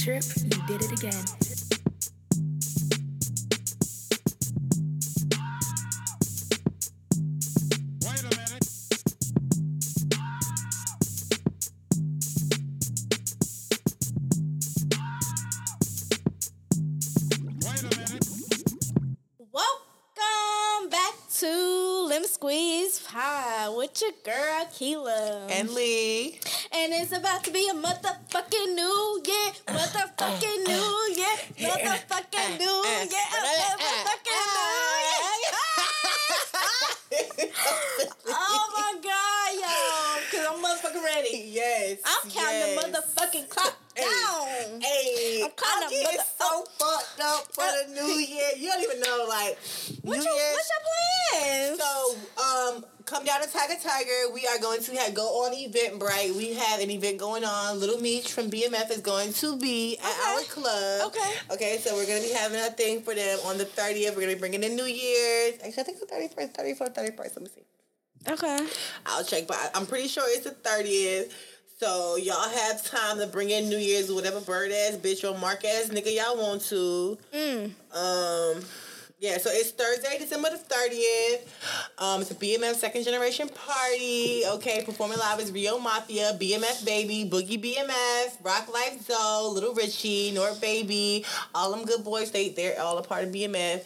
Trip, you did it again. Wait a minute. Wait a minute. Welcome back to Lim Squeeze Pie with your girl Keela. And Lee. And it's about to be a motherfucking new year. Motherfucking new year. Motherfucking new year. Motherfucking new year. Oh my god, y'all. Cause I'm motherfucking ready. Yes. I'm counting the motherfucking clock down. Hey, I'm I'm getting mother- so fucked up for Uh, the new year. You don't even know, like, What New you, Year's. what's your plan? So, um, come down to Tiger Tiger. We are going to have, go on Eventbrite. We have an event going on. Little Meech from BMF is going to be at Okay. our club. Okay. Okay, so we're going to be having a thing for them on the 30th. We're going to be bringing in New Year's. Actually, I think it's the 31st, 31st, 31st. Let me see. okay. I'll check, but I'm pretty sure it's the 30th. So y'all have time to bring in New Year's whatever bird ass bitch or mark ass nigga y'all want to. Um, yeah. So it's Thursday, December the 30th. Um, it's a BMF second generation party. Okay, performing live is Rio Mafia, BMF Baby, Boogie BMF, Rock Life Zoe, Little Richie, North Baby, all them good boys. They they're all a part of BMF,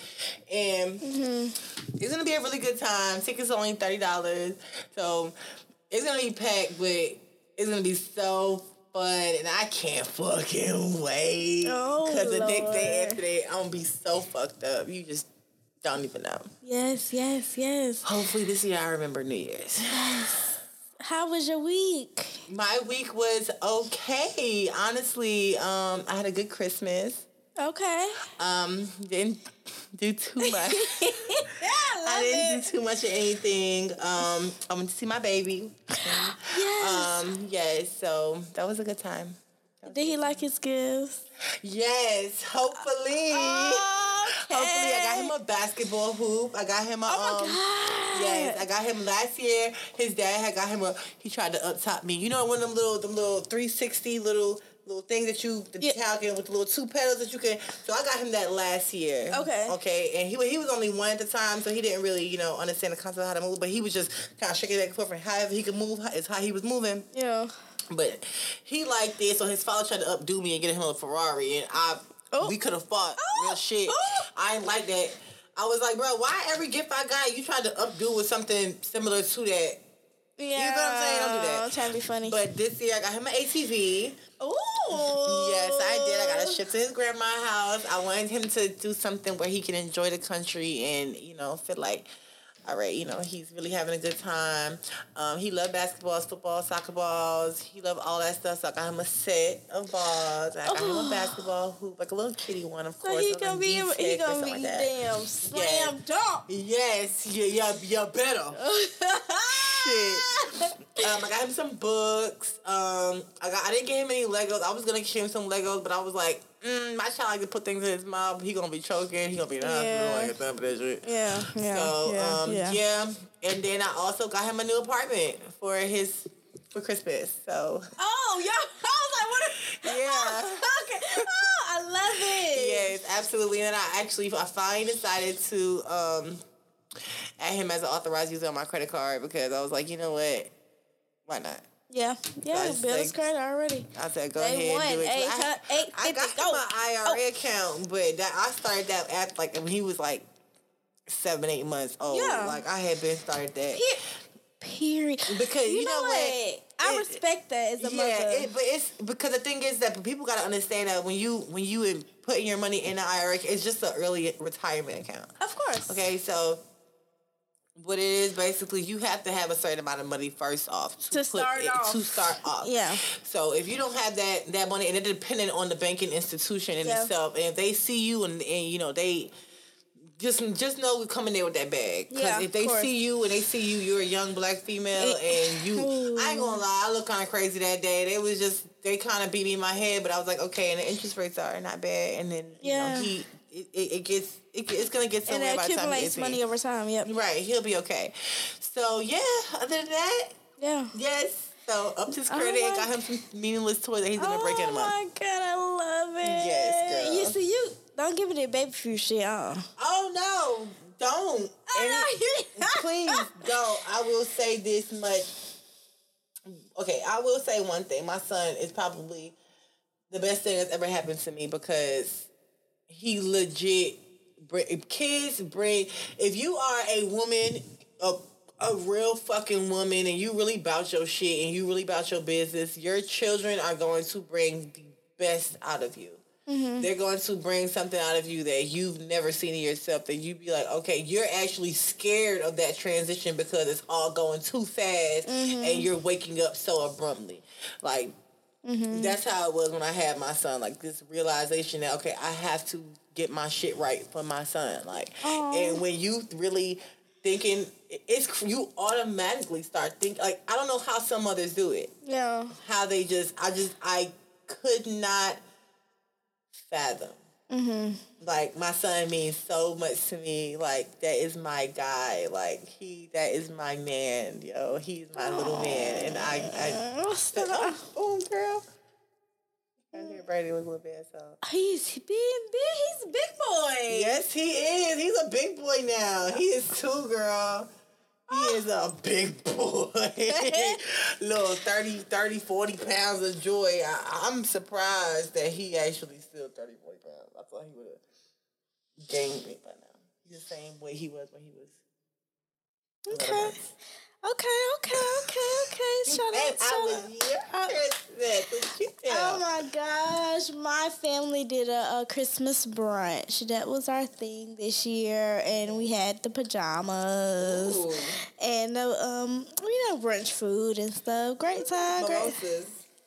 and it's gonna be a really good time. Tickets are only thirty dollars, so it's gonna be packed, but it's gonna be so fun, and I can't fucking wait. Oh, Cause the next day after that, I'm gonna be so fucked up. You just don't even know. Yes, yes, yes. Hopefully this year I remember New Year's. How was your week? My week was okay. Honestly, um, I had a good Christmas. Okay. Um, didn't do too much. I I didn't it. do too much of anything. Um, I went to see my baby. Yes. Um, yes, so that was a good time. Did he like his gifts? Yes, hopefully. Hopefully, I got him a basketball hoop. I got him a. Oh my um, god. Yes, I got him last year. His dad had got him a. He tried to up top me. You know one of them little, them little three sixty little little things that you the Yeah. talcum with the little two pedals that you can. So I got him that last year. Okay. Okay, and he he was only one at the time, so he didn't really you know understand the concept of how to move. But he was just kind of shaking back and forth. And however he could move is how he was moving. Yeah. But he liked it, so his father tried to updo me and get him a Ferrari, and I Oh. we could have fought Oh. real shit. Oh. I ain't like that. I was like, bro, why every gift I got you tried to updo with something similar to that? Yeah. You know what I'm saying? Don't do that. I'm trying to be funny. But this year I got him an ATV. Ooh. Yes, I did. I got a ship to his grandma's house. I wanted him to do something where he can enjoy the country and you know feel like. All right, you know he's really having a good time. Um, he loved basketballs, football, soccer balls. He loved all that stuff. So I got him a set of balls. I got him a basketball hoop, like a little kitty one, of So course. he gonna be he gonna be like damn slam dunk. Yes, yeah, yeah, yeah, better. Shit. Um, I got him some books. Um, I got. I didn't get him any Legos. I was gonna get him some Legos, but I was like, mm, my child like to put things in his mouth. He gonna be choking. He gonna be in the hospital. Like for that shit. Yeah, yeah, So yeah, um, yeah. yeah. and then I also got him a new apartment for his for Christmas. So Oh, yeah. I was like, what? Are, Yeah. okay. Oh, I love it. yes, absolutely. And I actually I finally decided to um, add him as an authorized user on my credit card because I was like, you know what, why not? Yeah, yeah. That's Bill is credit already. I said, go They ahead won. and do it. Eight I, eight I got fifty, him go. an IRA account, but that I started that after like when he was like seven, eight months old. Yeah. Like I had been started that. Pe- Period. Because you, you know, know what? I respect that as a yeah, mother. it, but it's because the thing is that people got to understand that when you when you in- putting your money in the IRA, it's just an early retirement account. of course. Okay, so what it is basically, you have to have a certain amount of money first off To put start it- off. To start off, Yeah. So if you don't have that that money, and it's dependent on the banking institution in Yeah. itself, and if they see you and, and you know they. Just, just know we're coming there with that bag. Cause Yeah, if they see you and they see you, you're a young black female, and you, I ain't gonna lie, I look kind of crazy that day. They was just, they kind of beat me in my head, but I was like, okay, and the interest rates are not bad, and then you Yeah. know he, it, it, it gets, it, it's gonna get And somewhere it time he accumulates money over time. Yep. Right, he'll be okay. So yeah, other than that, Yeah. yes. So up to his Oh credit, my- got him some meaningless toys that he's gonna break in a month. Oh my god, I love it. Yes, girl. You see, you don't give me the baby food shit. Uh. Oh no, don't. And- know you- please don't. I will say this much. Okay, I will say one thing. My son is probably the best thing that's ever happened to me because he legit kids bring. If you are a woman, a a real fucking woman, and you really about your shit and you really about your business, your children are going to bring the best out of you. Mm-hmm. They're going to bring something out of you that you've never seen in yourself. That you'd be like, okay, you're actually scared of that transition because it's all going too fast, mm-hmm. and you're waking up so abruptly. Like Mm-hmm. that's how it was when I had my son. Like this realization that okay, I have to get my shit right for my son. Like, and when you really thinking, it's you automatically start thinking. Like I don't know how some mothers do it. Yeah. How they just, I just, I could not fathom. Mm-hmm. Like my son means so much to me. Like that is my guy. Like he, that is my man. Yo, he's my little man, and I, I still- oh, oh, girl. I hear Brady was a little bad, so. He's being big. He's a big boy. Yes, he is. He's a big boy now. He is too, girl. He ah. is a big boy. Little 30, 30, 40 pounds of joy. I, I'm surprised that he actually still 30, 40 pounds. Thought he would have gained weight by now. He's the same way he was when he was. Okay. Okay. Okay. Okay. Okay. Shout out. I Shout out. Christmas. Oh my gosh, my family did a, a Christmas brunch. That was our thing this year, and we had the pajamas Ooh. and the um, you know, brunch food and stuff. Great time, great.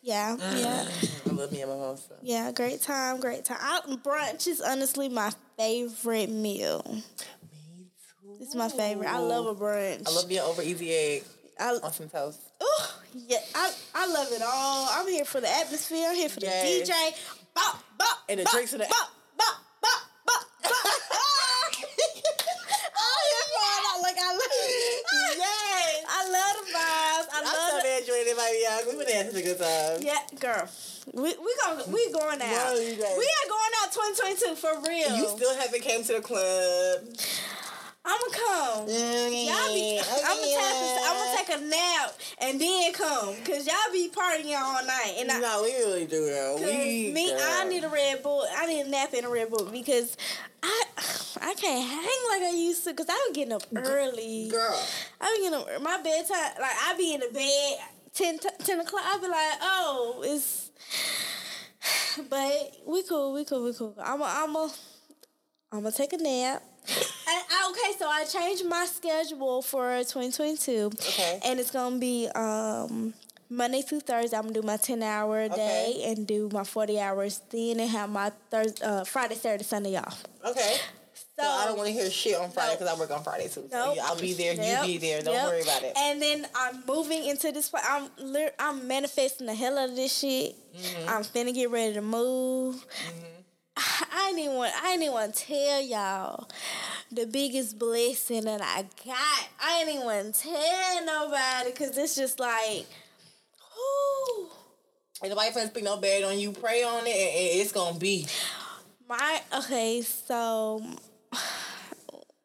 Yeah, mm. yeah, I love me a mimosa. yeah. Great time, great time. I, brunch is honestly my favorite meal. Me too. It's my favorite. I love a brunch. I love being over easy egg I, on some toast. Ooh, yeah, I, I love it all. I'm here for the atmosphere. I'm here for the Yes. DJ. Bop, bop, And the bop, drinks and the- bop, bop, bop. I'm here for it. I- Like I love. Yes. I love the vibes. I I'm love so it. enjoying it, baby. Young. We've been having a good time. Yeah, girl. We we going we going out. No, you guys- we are going out 2022 for real. You still haven't came to the club. I'ma come. Y'all be, I'm gonna take, I'm gonna take a nap and then come, cause y'all be partying all night, and I, No, we really do, girl. Cause We, me, I need a Red Bull. I need a nap in a Red Bull because I I can't hang like I used to because I was getting up early. Girl. I be getting up my bedtime. Like I be in the bed 10, t- 10 o'clock. I be like, oh, it's. But we cool, we cool, we cool. I'm a, I'm a, I'm gonna take a nap. I, okay, so I changed my schedule for 2022. Okay. And it's gonna be um Monday through Thursday. I'm gonna do my 10 hour day and do my 40 hours then and have my Thursday, uh, Friday, Saturday, Sunday off. Okay. So, So I don't want to hear shit on Friday because I work on Friday too. So Nope. I'll be there. Yep, You be there. Don't yep. worry about it. And then I'm moving into this. I'm I'm manifesting the hell out of this shit. Mm-hmm. I'm finna get ready to move. I, I didn't want. I didn't want to tell y'all the biggest blessing that I got. I didn't want to tell nobody because it's just like, whoo. And nobody finna speak no bad on you. Pray on it, and, and it's gonna be. My okay, so.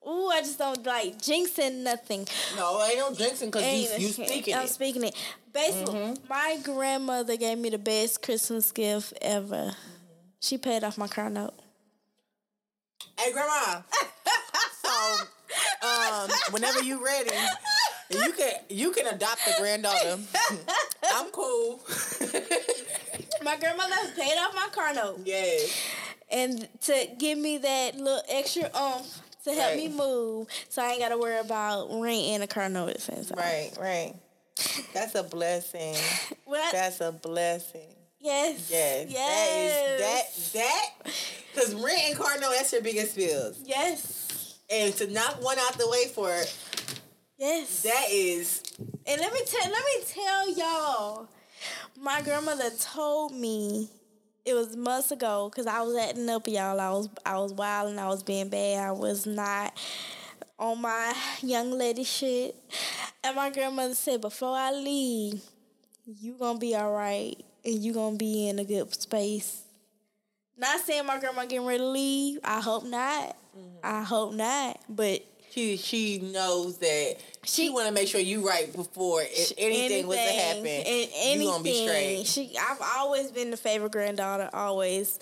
Ooh, I just don't like jinxing nothing. No, I ain't no jinxing because you, you it? speaking I'm it. speaking it. Basically, Mm-hmm. my grandmother gave me the best Christmas gift ever. She paid off my car note. Hey, grandma. so, um, whenever you ready, you can you can adopt a granddaughter. I'm cool. My grandmother paid off my car note, yes. And to give me that little extra umph to help Right. me move, so I ain't got to worry about rent and a car note at the. Right, right. That's a blessing. Well, That's a blessing. yes, Yes. yes, That is that that because rent and car note, that's your biggest bills. yes, And to knock one out the way for it, yes. that is And let me tell let me tell y'all, my grandmother told me it was months ago because I was acting up, y'all. I was I was wild and I was being bad. I was not on my young lady shit. And my grandmother said, before I leave, you gonna be all right and you gonna be in a good space. Not saying my grandma getting ready to leave. I hope not. Mm-hmm. I hope not. But She she knows that she, She- want to make sure you right before if anything, was to happen. and you gonna be anything. straight. She, I've always been the favorite granddaughter. Always,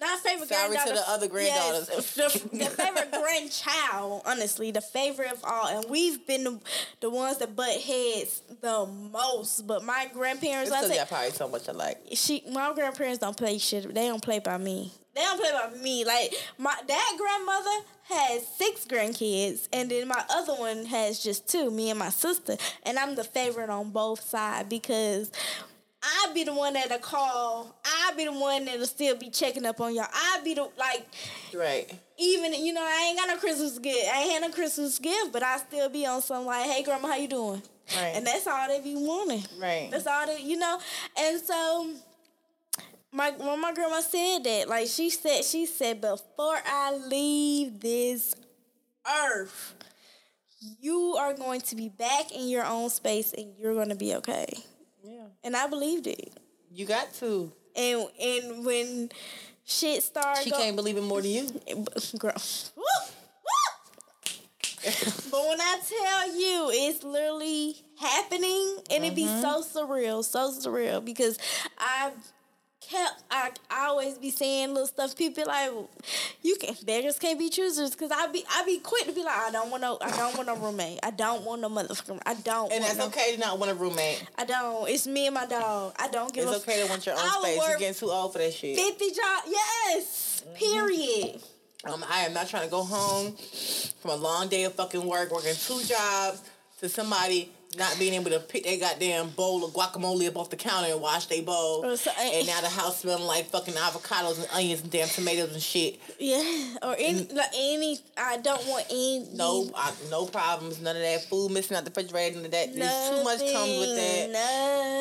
not favorite Sorry to the other granddaughters. Yes, the, the favorite grandchild. Honestly, the favorite of all, and we've been the, the ones that butt heads the most. But my grandparents, I because probably so much alike. she my grandparents don't play shit. They don't play by me. They don't play by me. Like my that grandmother has six grandkids, and then my other one has just two. Me and my sister, and I'm the favorite on both sides because. I be the one that'll call. I be the one that'll still be checking up on y'all. I be the like Right. even you know I ain't got no Christmas gift. I ain't had no Christmas gift, but I still be on some like, hey grandma, how you doing? Right. And that's all they be wanting. Right. That's all they, you know. And so, my when my grandma said that, like she said, she said, before I leave this earth, you are going to be back in your own space, and you're going to be okay. Yeah. And I believed it. You got to. And and when shit started, She go- can't believe it more than you. girl. Woo! Woo! but when I tell you, it's literally happening, and it be mm-hmm. so surreal, so surreal because I kept I, I always be saying little stuff. People be like, you can beggars can't be choosers because I be I be quick to be like, I don't want no I don't want no roommate. I don't want no motherfucker. I don't. And want that's no, okay to not want a roommate. I don't. It's me and my dog. I don't give It's a okay to want your own I space. You're getting too old for that shit. fifty job. Yes. Period. Um, I am not trying to go home from a long day of fucking work, working two jobs, to somebody not being able to pick their goddamn bowl of guacamole up off the counter and wash their bowl. Eh, and now the house smelling like fucking avocados and onions and damn tomatoes and shit. Yeah, or any like any. I don't want any. No, I, no problems. None of that food missing out the refrigerator. None of that. There's too much comes with that.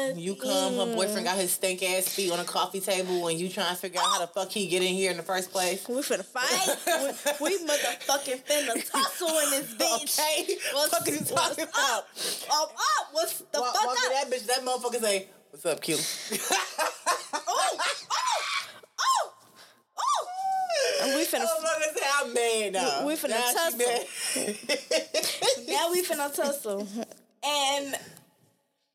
Nothing. You come, her boyfriend got his stink ass feet on a coffee table, and you trying to figure out how the fuck he get in here in the first place. We finna fight. we, we motherfucking finna tussle in this bitch. Okay, What's, fuck is you what's up? Um, up. What's the Walk, fuck walk up? that bitch. That motherfucker say, "What's up, cute?" Oh, oh, oh, oh. And we finna- Motherfucker say, "I'm mad now." We- we finna Now tussle. now we finna tussle. And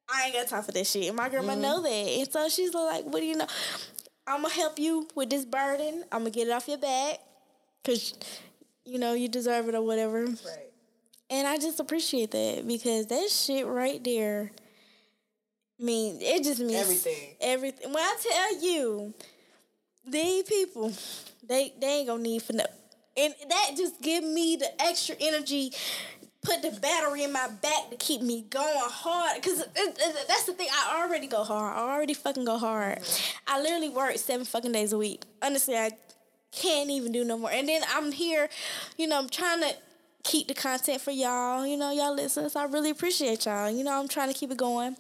I ain't got time for this shit. And my grandma Mm-hmm. know that. And so she's like, what do you know? I'm gonna help you with this burden. I'm gonna get it off your back. Cause you know, you deserve it or whatever. right. And I just appreciate that because that shit right there. I mean, it just means Everything. Everything. When I tell you, these people, they they ain't gonna need for no, and that just give me the extra energy. Put the battery in my back to keep me going hard. Cause it, it- that's the thing. I already go hard. I already fucking go hard. Mm-hmm. I literally work seven fucking days a week. Honestly, I can't even do no more. And then I'm here, you know, I'm trying to keep the content for y'all. You know, y'all listeners. I really appreciate y'all. You know, I'm trying to keep it going.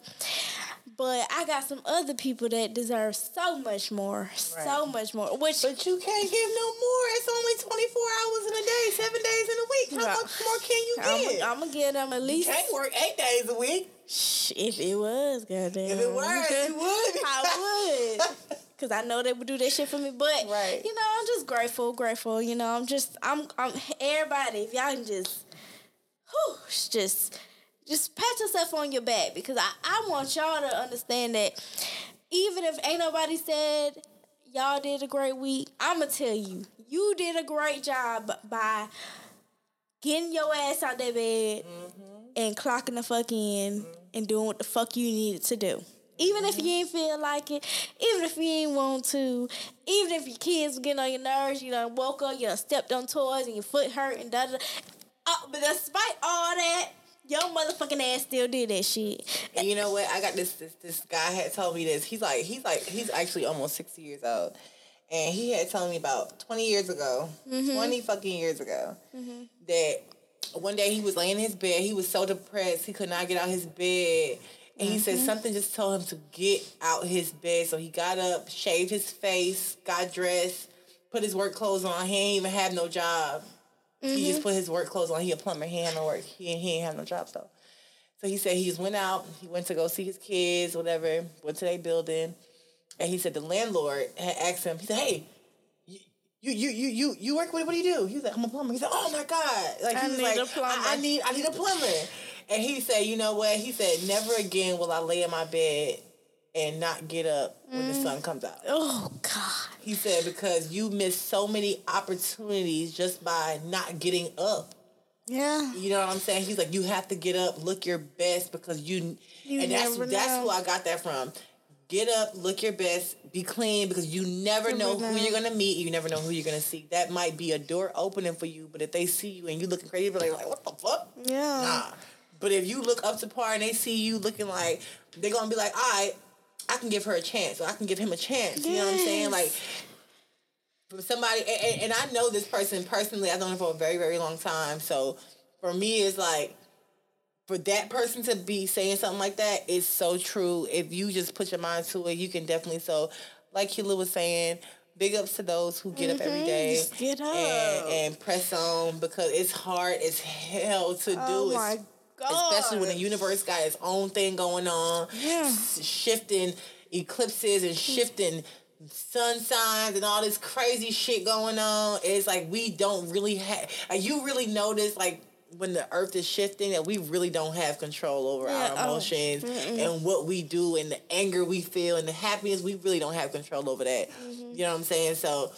But I got some other people that deserve so much more. So much more. Which But you can't give no more. It's only 24 hours in a day, seven days in a week. How much more can you give? I'm gonna give them at you least can't work eight days a week. If it was, goddamn. If it was, you would. I would. Cause I know they would do that shit for me, but Right. you know, I'm just grateful, grateful. You know, I'm just, I'm, I'm everybody. If y'all can just, whew, just, just pat yourself on your back because I, I want y'all to understand that even if ain't nobody said y'all did a great week, I'ma tell you, you did a great job by getting your ass out that bed mm-hmm. and clocking the fuck in and doing what the fuck you needed to do. Even if you mm-hmm. ain't feel like it, even if you ain't want to, even if your kids getting on your nerves, you done woke up, you done stepped on toys and your foot hurt and da da. Uh, but despite all that, your motherfucking ass still did that shit. And you know what? I got this this this guy had told me this. He's like he's like he's actually almost sixty years old, and he had told me about twenty years ago, mm-hmm. twenty fucking years ago, mm-hmm. that one day he was laying in his bed. He was so depressed he could not get out his bed. And he said mm-hmm. something just told him to get out his bed. So he got up, shaved his face, got dressed, put his work clothes on. He ain't even have no job. He just mm-hmm. put his work clothes on. He a plumber. He ain't no work. He, he ain't have no job though. So he said he just went out. He went to go see his kids, whatever. Went to their building, and he said the landlord had asked him. He said, "Hey, You you you you you work with what do you do? He was like, I'm a plumber. He said, Oh my god! Like I he was need like, a plumber. I, I need I need a plumber. And he said, you know what? He said, never again will I lay in my bed and not get up when the mm. sun comes out. Oh God. He said because you miss so many opportunities just by not getting up. Yeah. You know what I'm saying? He's like, you have to get up, look your best because you. You and that's never that's who I got that from. Get up, look your best, be clean because you never Never know know. who you're gonna meet. You never know who you're gonna see. That might be a door opening for you, but if they see you and you looking crazy, they're like, what the fuck? Yeah. Nah. But if you look up to par and they see you looking like, they're gonna be like, all right, I can give her a chance, or I can give him a chance. You know what I'm saying? Like from somebody, and, and- I know this person personally. I've known him for a very, very long time. So for me, it's like for that person to be saying something like that is so true. If you just put your mind to it, you can definitely. So, like Hila was saying, big ups to those who get up every mm-hmm. day Just get up. and, and press on because it's hard as hell to oh do. oh It's- my God. Especially when the universe got its own thing going on, Yeah. shifting eclipses and shifting sun signs and all this crazy shit going on. It's like we don't really have. You really notice like when the earth is shifting that we really don't have control over Yeah, our oh, emotions and what we do and the anger we feel and the happiness. We really don't have control over that. Mm-hmm. You know what I'm saying? So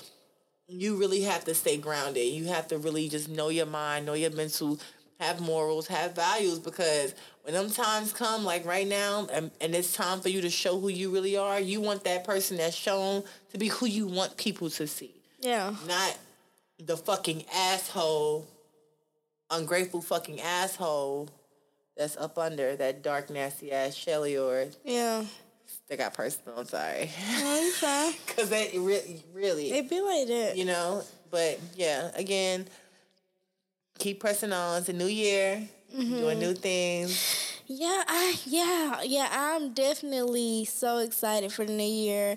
you really have to stay grounded. You have to really just know your mind, know your mental, have morals, have values because when them times come, like right now, and, and it's time for you to show who you really are, you want that person that's shown to be who you want people to see. Yeah. Not the fucking asshole, ungrateful fucking asshole that's up under that dark, nasty ass Shelly or Yeah. they got personal, I'm sorry. No. Because they really, really, It be like that. you know. But yeah, again, keep pressing on. It's a new year, doing new things. Yeah, I yeah, yeah, I'm definitely so excited for the new year.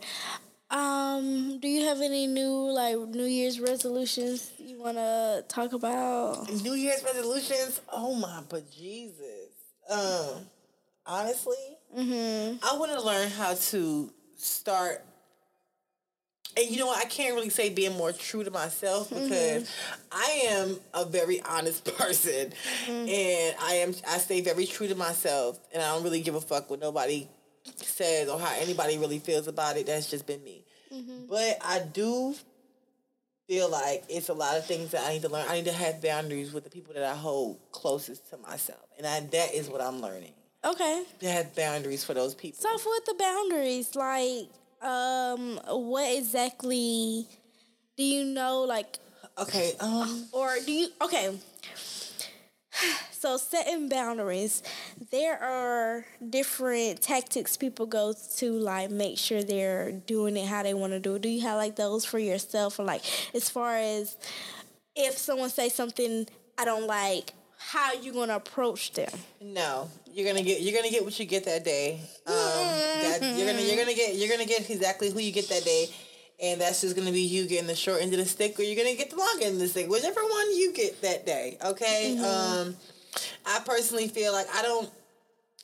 Um, do you have any new like New Year's resolutions you want to talk about? New Year's resolutions. Oh my, but Jesus. Um, honestly, mm-hmm. I want to learn how to start. And you know what? I can't really say being more true to myself because mm-hmm. I am a very honest person, mm-hmm. and I am. I stay very true to myself, and I don't really give a fuck what nobody says or how anybody really feels about it. That's just been me. Mm-hmm. But I do feel like it's a lot of things that I need to learn. I need to have boundaries with the people that I hold closest to myself, and I, that is what I'm learning. Okay. To have boundaries for those people. So with the boundaries, like, um, what exactly do you know? Like, okay, um, or do you? Okay. So setting boundaries, there are different tactics people go to like make sure they're doing it how they want to do it. Do you have like those for yourself or like as far as if someone says something I don't like, how you're gonna approach them? no, you're gonna get you're gonna get what you get that day. Um, that you're gonna you're gonna get you're gonna get exactly who you get that day. And that's just gonna be you getting the short end of the stick, or you're gonna get the long end of the stick, whichever one you get that day. Okay. Um, I personally feel like I don't.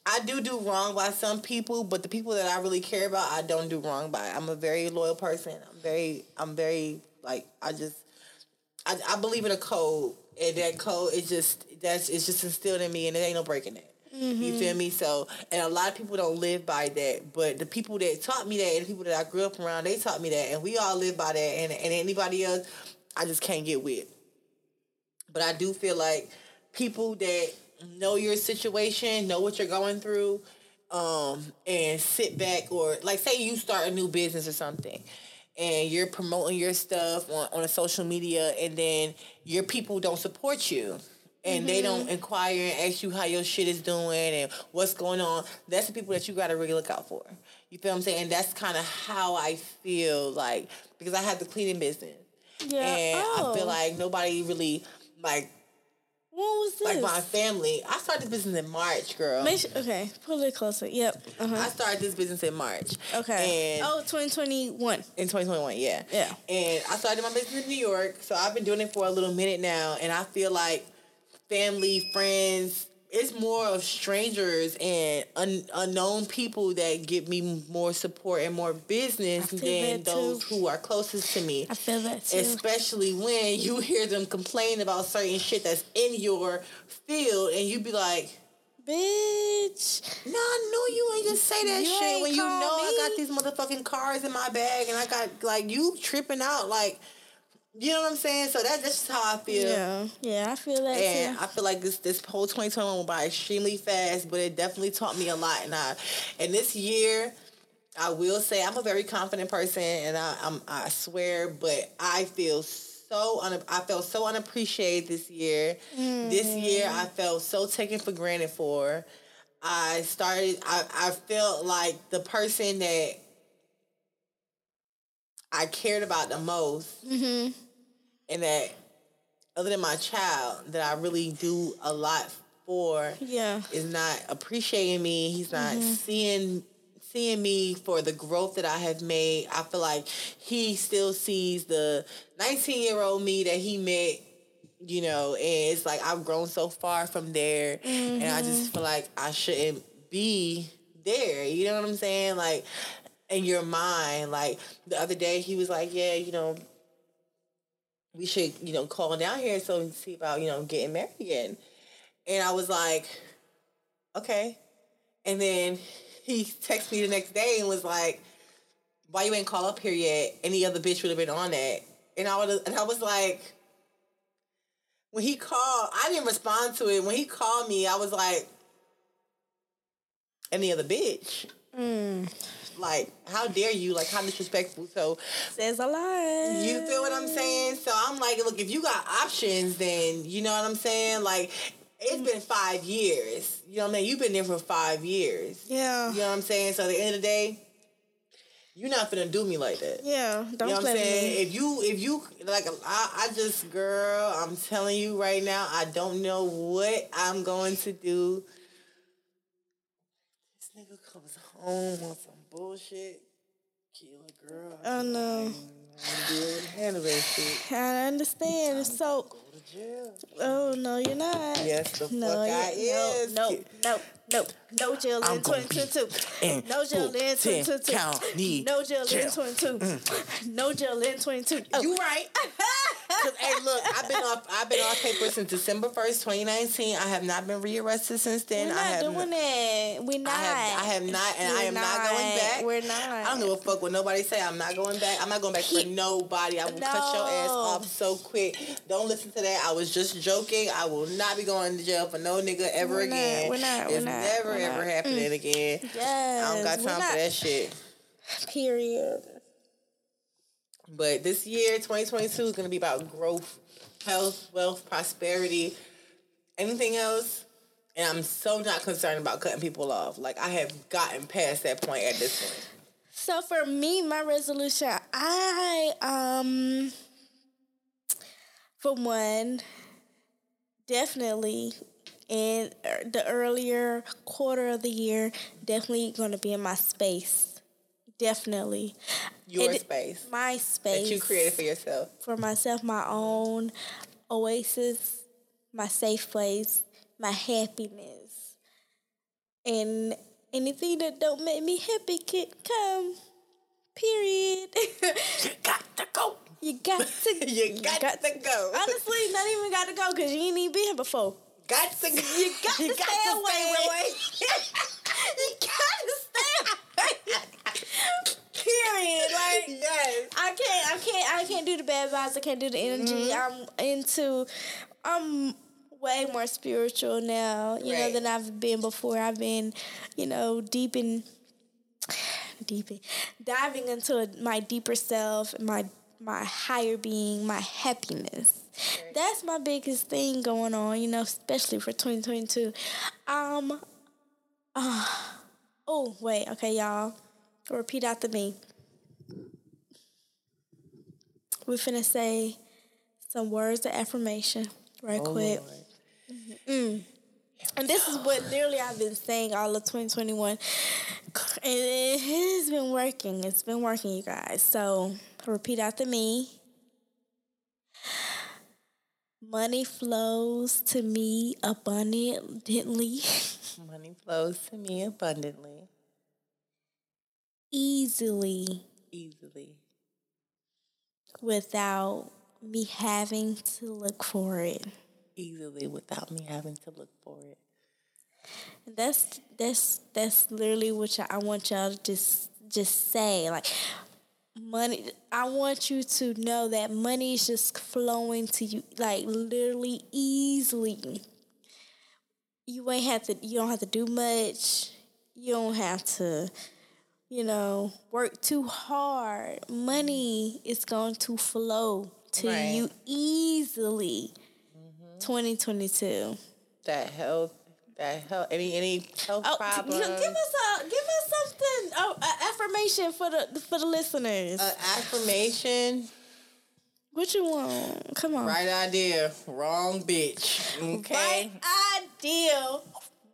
I do do wrong by some people, but the people that I really care about, I don't do wrong by. I'm a very loyal person. I'm very, I'm very like I just, I, I believe in a code, and that code is just that's it's just instilled in me, and it ain't no breaking it. You feel me? So, and a lot of people don't live by that, but the people that taught me that, and the people that I grew up around, they taught me that, and we all live by that. And and anybody else, I just can't get with. But I do feel like people that know your situation, know what you're going through, um, and sit back or like say you start a new business or something and you're promoting your stuff on, on a social media and then your people don't support you and they don't inquire and ask you how your shit is doing and what's going on, that's the people that you gotta really look out for. You feel what I'm saying? And that's kind of how I feel like because I have the cleaning business. Yeah. And I feel Oh. like nobody really like What was this? like my family. I started this business in March, girl. Sure, okay, pull it closer. Yep. Uh-huh. I started this business in March. Okay. And oh, 2021. in 2021, yeah. Yeah. And I started my business in New York, so I've been doing it for a little minute now, and I feel like family, friends, it's more of strangers and un, unknown people that give me more support and more business than that too. those who are closest to me. I feel that too. Especially when you hear them complain about certain shit that's in your field, and you be like, Bitch. "No, I knew you ain't just say that You shit when you know call I got these motherfucking cars in my bag, and I got like you tripping out, like." You know what I'm saying? So that, that's just how I feel. Yeah. Yeah, I feel that And too. I feel like this this whole 2021 went by extremely fast, but it definitely taught me a lot. And I, and this year, I will say I'm a very confident person, and I I'm, I swear, but I feel so un, I felt so unappreciated this year. This year, I felt so taken for granted for. I started. I I felt like the person that I cared about the most, Mm-hmm. And that other than my child that I really do a lot for Yeah. is not appreciating me. He's not mm-hmm. seeing seeing me for the growth that I have made. I feel like he still sees the 19 year old me that he met, you know, and it's like I've grown so far from there and I just mm-hmm. feel like I shouldn't be there. You know what I'm saying? Like in your mind, like the other day he was like, Yeah, you know, we should, you know, call down here so we can see about, you know, getting married again. And I was like, okay. And then he texted me the next day and was like, why you ain't call up here yet? Any other bitch would have been on that. And I and I was like, when he called, I didn't respond to it. When he called me, I was like, any other bitch. Mm. Like, how dare you? Like, how disrespectful. So Says a lot. you feel what I'm saying? So I'm like, look, if you got options, then you know what I'm saying? Like, it's been five years. You know what I mean? You've been there for five years. Yeah. You know what I'm saying? So at the end of the day, you're not finna do me like that. Yeah. Don't you know what play I'm saying? me. If you, if you, like, I, I just, girl, I'm telling you right now, I don't know what I'm going to do. This nigga comes home some bullshit. Kill a girl. Oh no. Deal handle shit. I understand. So, Go to jail. oh no, you're not. Yes, the no, fuck I is. No, no, no, no, no jail in gonna 2022. in No jail in Fulton 2022. County No jail in jail. 22. Mm. No jail in 22. Oh. You right. Cause hey, look, I've been off. I've been off paper since December first, 2019. I have not been rearrested since then. We're I not have doing that. We're not. I have, I have not, and I We're am not, going back. We're not. I don't give a fuck what nobody say. I'm not going back. I'm not going back for nobody. I will cut your ass off so quick. Don't listen to that. I was just joking. I will not be going to jail for no nigga ever We're not. again. We're not. We're It's not. never ever not. happening again. Yes. I don't got time not- for that shit. Period. But this year, 2022, is going to be about growth, health, wealth, prosperity, anything else. And I'm so not concerned about cutting people off. Like, I have gotten past that point at this point. So for me, my resolution, I um, for one, definitely in er, the earlier quarter of the year, definitely going to be in my space. Definitely, Your And- space my space that you created for yourself. for myself, my own oasis, my safe place, my happiness, and anything that don't make me happy can come. Period. You got to go. you got to. You got, to go. Honestly, not even got to go because you ain't even been here before. Got to. You got to stay away. away. you got to stay away. Period. Like yes. I can't, I can't, I can't do the bad vibes. I can't do the energy. Mm-hmm. I'm into, I'm way more spiritual now, you know, than I've been before. I've been, you know, deep in, deep in, diving into my deeper self, my my higher being, my happiness. That's my biggest thing going on, you know, especially for 2022. Um. Uh, oh wait, okay, y'all. Repeat after me. We're finna say some words of affirmation right Oh, quick. And this is what literally I've been saying all of 2021. And it has been working. It's been working, you guys. So repeat after me. Money flows to me abundantly, Money flows to me abundantly, easily, easily, without me having to look for it. easily without me having to look for it. That's that's that's literally what I want y'all to just just say. Like money I want you to know that money is just flowing to you like literally easily. You ain't have to you don't have to do much. You don't have to you know, work too hard. Money is going to flow to Right. you easily. Mm-hmm. 2022. That health, that health, any any health Oh, problems. give, us a give something oh, affirmation for the for the listeners. Uh, affirmation. what you want? Come on. Right idea, wrong bitch. Okay. Right idea.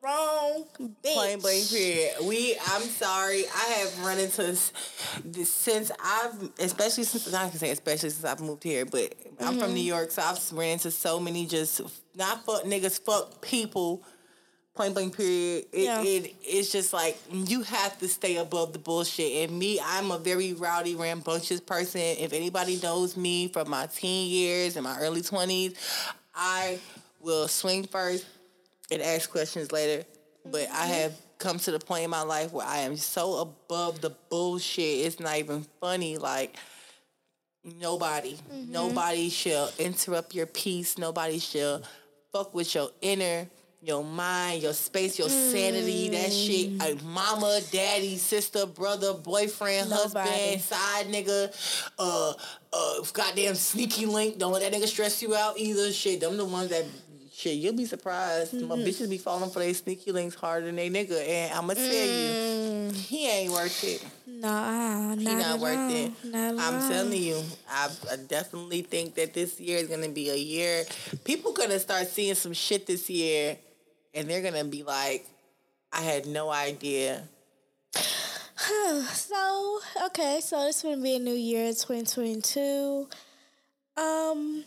Wrong bitch. Plain blank period. We, I'm sorry, I have run into this, this since I've, especially since I can say especially since I've moved here, but I'm from New York, so I've ran into so many just not fuck niggas, fuck people. Point blank period. It, Yeah. it it's just like you have to stay above the bullshit. And me, I'm a very rowdy, rambunctious person. If anybody knows me from my teen years and my early twenties, I will swing first and ask questions later. But I mm-hmm. have come to the point in my life where I am so above the bullshit. It's not even funny. Like nobody, mm-hmm. nobody shall interrupt your peace. Nobody shall fuck with your inner. Your mind, your space, your sanity, that shit. Like mama, daddy, sister, brother, boyfriend, Nobody. husband, side nigga, uh, uh, goddamn sneaky link. Don't let that nigga stress you out either. Shit, them the ones that shit. You'll be surprised. My bitches be falling for they sneaky links harder than they nigga, and I'ma tell you, he ain't worth it. Nah, not, He not worth all. it. Not I'm all. telling you, I, I definitely think that this year is gonna be a year. People gonna start seeing some shit this year, and they're gonna be like, I had no idea. So okay, so it's gonna be a new year, 2022. Um,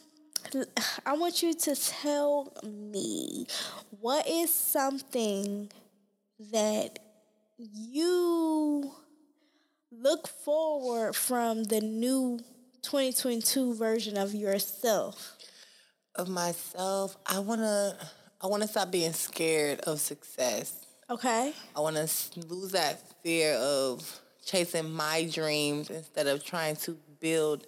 I want you to tell me what is something that you look forward from the new 2022 version of yourself. Of myself, I wanna, I wanna stop being scared of success. Okay. I want to lose that fear of chasing my dreams instead of trying to build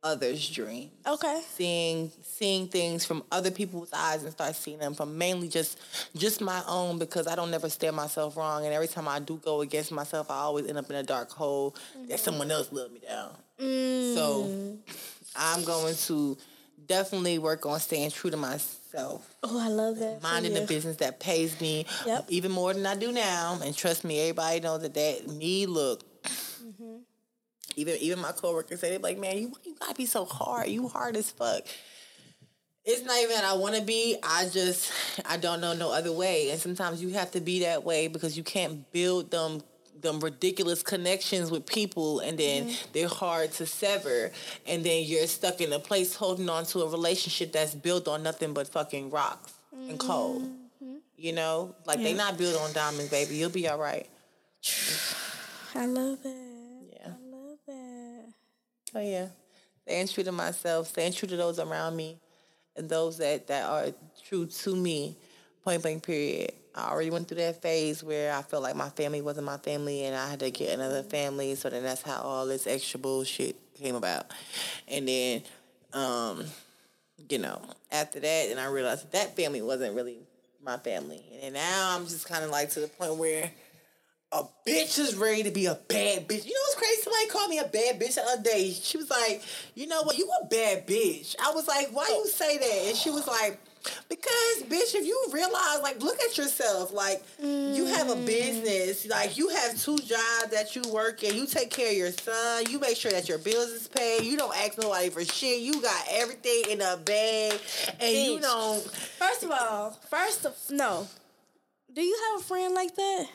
others' dreams. Okay. Seeing seeing things from other people's eyes and start seeing them from mainly just just my own because I don't never steer myself wrong and every time I do go against myself I always end up in a dark hole that mm-hmm. someone else let me down. Mm. So I'm going to definitely work on staying true to myself Oh, I love that. minding the business that pays me Yep. even more than I do now. And trust me, everybody knows that that me look. Mm-hmm. Even even my coworkers say they like, man, you you gotta be so hard. You hard as fuck. It's not even that I want to be. I just I don't know no other way. And sometimes you have to be that way because you can't build them them ridiculous connections with people and then Mm-hmm. they're hard to sever and then you're stuck in a place holding on to a relationship that's built on nothing but fucking rocks and coal. You know? Like they Mm-hmm. Not built on diamonds, baby. You'll be all right. I love that. Yeah. I love that. Oh yeah. Staying true to myself, staying true to those around me and those that, that are true to me. Point blank period. I already went through that phase where I felt like my family wasn't my family and I had to get another family. So then that's how all this extra bullshit came about. And then, um, you know, after that, and I realized that, that family wasn't really my family. And now I'm just kind of like to the point where a bitch is ready to be a bad bitch. You know what's crazy? Somebody called me a bad bitch the other day. She was like, you know what? You a bad bitch. I was like, why you say that? And she was like, because bitch, if you realize, like, look at yourself. Like, you have a business. Like, you have two jobs that you work in. You take care of your son. You make sure that your bills is paid. You don't ask nobody for shit. You got everything in a bag. And you don't. First of all, first of no. Do you have a friend like that?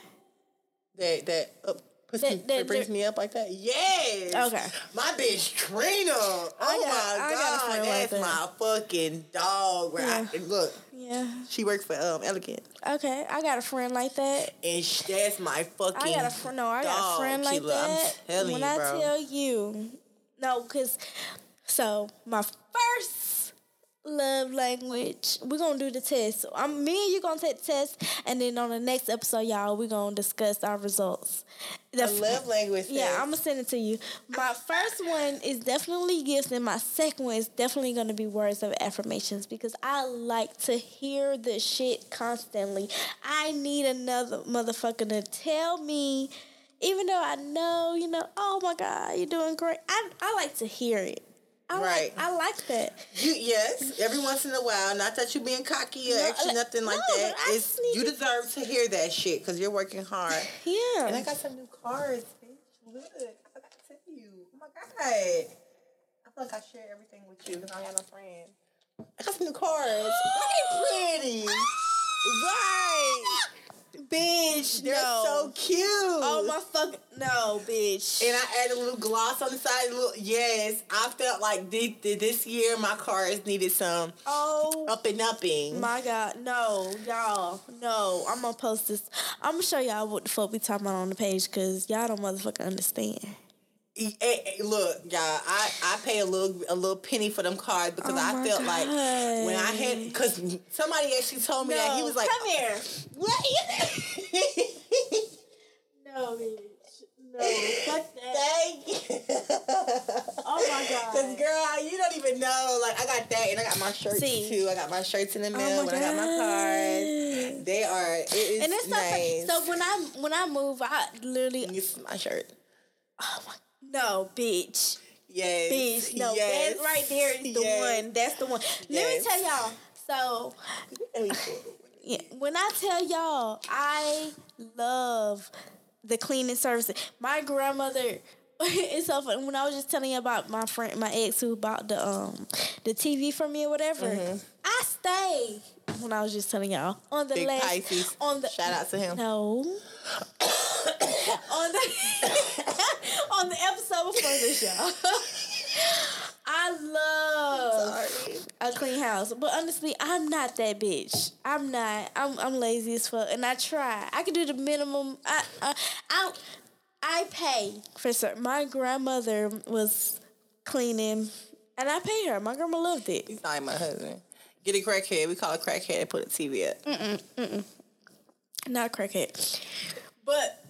that that uh, puts That- that- brings me up like that. Yes. Okay. My bitch Trina. Oh got- my I got a god, That's that. my fucking dog. Where I, Yeah. look, Yeah. she works for um Elegant, Okay, I got a friend like that. and sh- that's my fucking. I got a friend. No, I got dog, a friend like that. telling when you, I tell you, no, cause so my first love language, we're gonna do the test. So I'm me and you gonna take the test, and then on the next episode, y'all, we're gonna discuss our results. The f- love language. Yeah. I'm gonna send it to you. My first one is definitely gifts, and my second one is definitely gonna be words of affirmations because I like to hear the shit constantly. I need another motherfucker to tell me, even though I know, you know, oh my god, you're doing great. I I like to hear it. I Right. like I like that. You, yes, every once in a while. Not that you're being cocky or No, extra, like- nothing like no, that. It's you deserve to hear that shit because you're working hard. Yeah. And I got some new cards, bitch. Look, I forgot to tell you. Oh my god. I feel like I share everything with you because I have no friend. I got some new cards. They pretty. Ah! right. Bitch, They're no. so cute. oh my fuck no, bitch. And I added a little gloss on the side. A little, yes, I felt like this, this year my cars needed some oh up and upping. My God, no, y'all, no. I'm gonna post this. I'm gonna show y'all what the fuck we talking about on the page because y'all don't motherfucking understand. Eh, eh, look, y'all, I, I pay a little a little penny for them cards because Oh I felt like when I had because somebody actually told me that he was like, come here. "What is it?" No, bitch. No, fuck that. Thank you. Oh my God. Cause girl, you don't even know. Like I got that, and I got my shirts See. too. I got my shirts in the Oh mail. my when I got my cards, God. they are. It is And it's nice. not so when I when I move, I literally is my shirt. oh my no, bitch. Yes. Bitch, no, yes. that right there is the Yes. one. That's the one. Let Yes. me tell y'all. So Let me see. Yeah, when I tell y'all, I love the cleaning services. My grandmother. It's so funny. When I was just telling you about my friend, my ex who bought the um the TV for me or whatever, Mm-hmm. I stayed. When I was just telling y'all on the Big last Pisces. on the Shout out to him. no on the on the episode before this y'all. I love a clean house. But honestly, I'm not that bitch. I'm not. I'm I'm lazy as fuck, and I try. I can do the minimum. I I I, I pay for certain. My grandmother was cleaning, and I pay her. My grandma loved it. He's not my husband. Get a crackhead. We call a crackhead and put a TV up. Not crackhead, but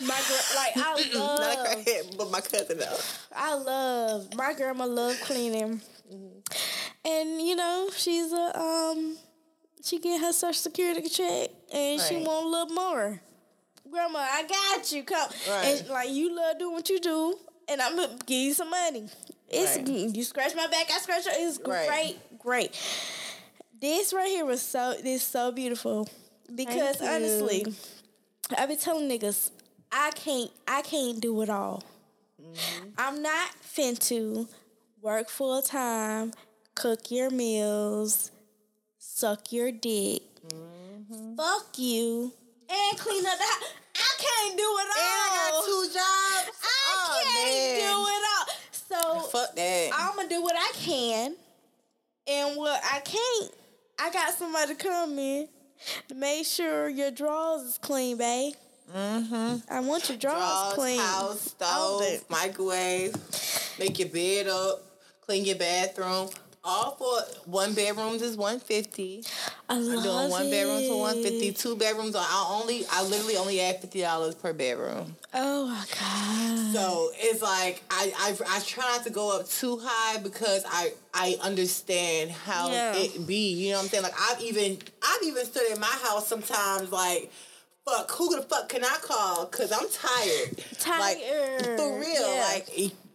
my gra- like I love Not a love. crackhead, but my cousin though. I love my grandma loved cleaning, and you know she's a um she get her social security check and she want a little more. Grandma, I got you. Come Right. and like you love doing what you do, and I'm gonna give you some money. It's Right. you scratch my back, I scratch your. It's Right. great, great. This right here was so this so beautiful because honestly, I be telling niggas I can't I can't do it all. Mm-hmm. I'm not fin to work full time, cook your meals, suck your dick, mm-hmm. fuck you, and clean up the house. I can't do it all. And I got two jobs. I oh, can't man. do it all. So Fuck that. I'm gonna do what I can, and what I can't, I got somebody to come in to make sure your drawers is clean, babe. mm-hmm. I want your drawers, Drawers, clean. house, stove, microwave, make your bed up, clean your bathroom. All for one bedrooms is one fifty. I I'm doing one bedroom for one fifty. Two bedrooms are I only I literally only add fifty dollars per bedroom. Oh my god. So it's like I, I I try not to go up too high because I I understand how Yeah. it be. You know what I'm saying? Like I've even I've even stood in my house sometimes like fuck who the fuck can I call? Cause I'm tired. Like Tired, for real. yeah. Like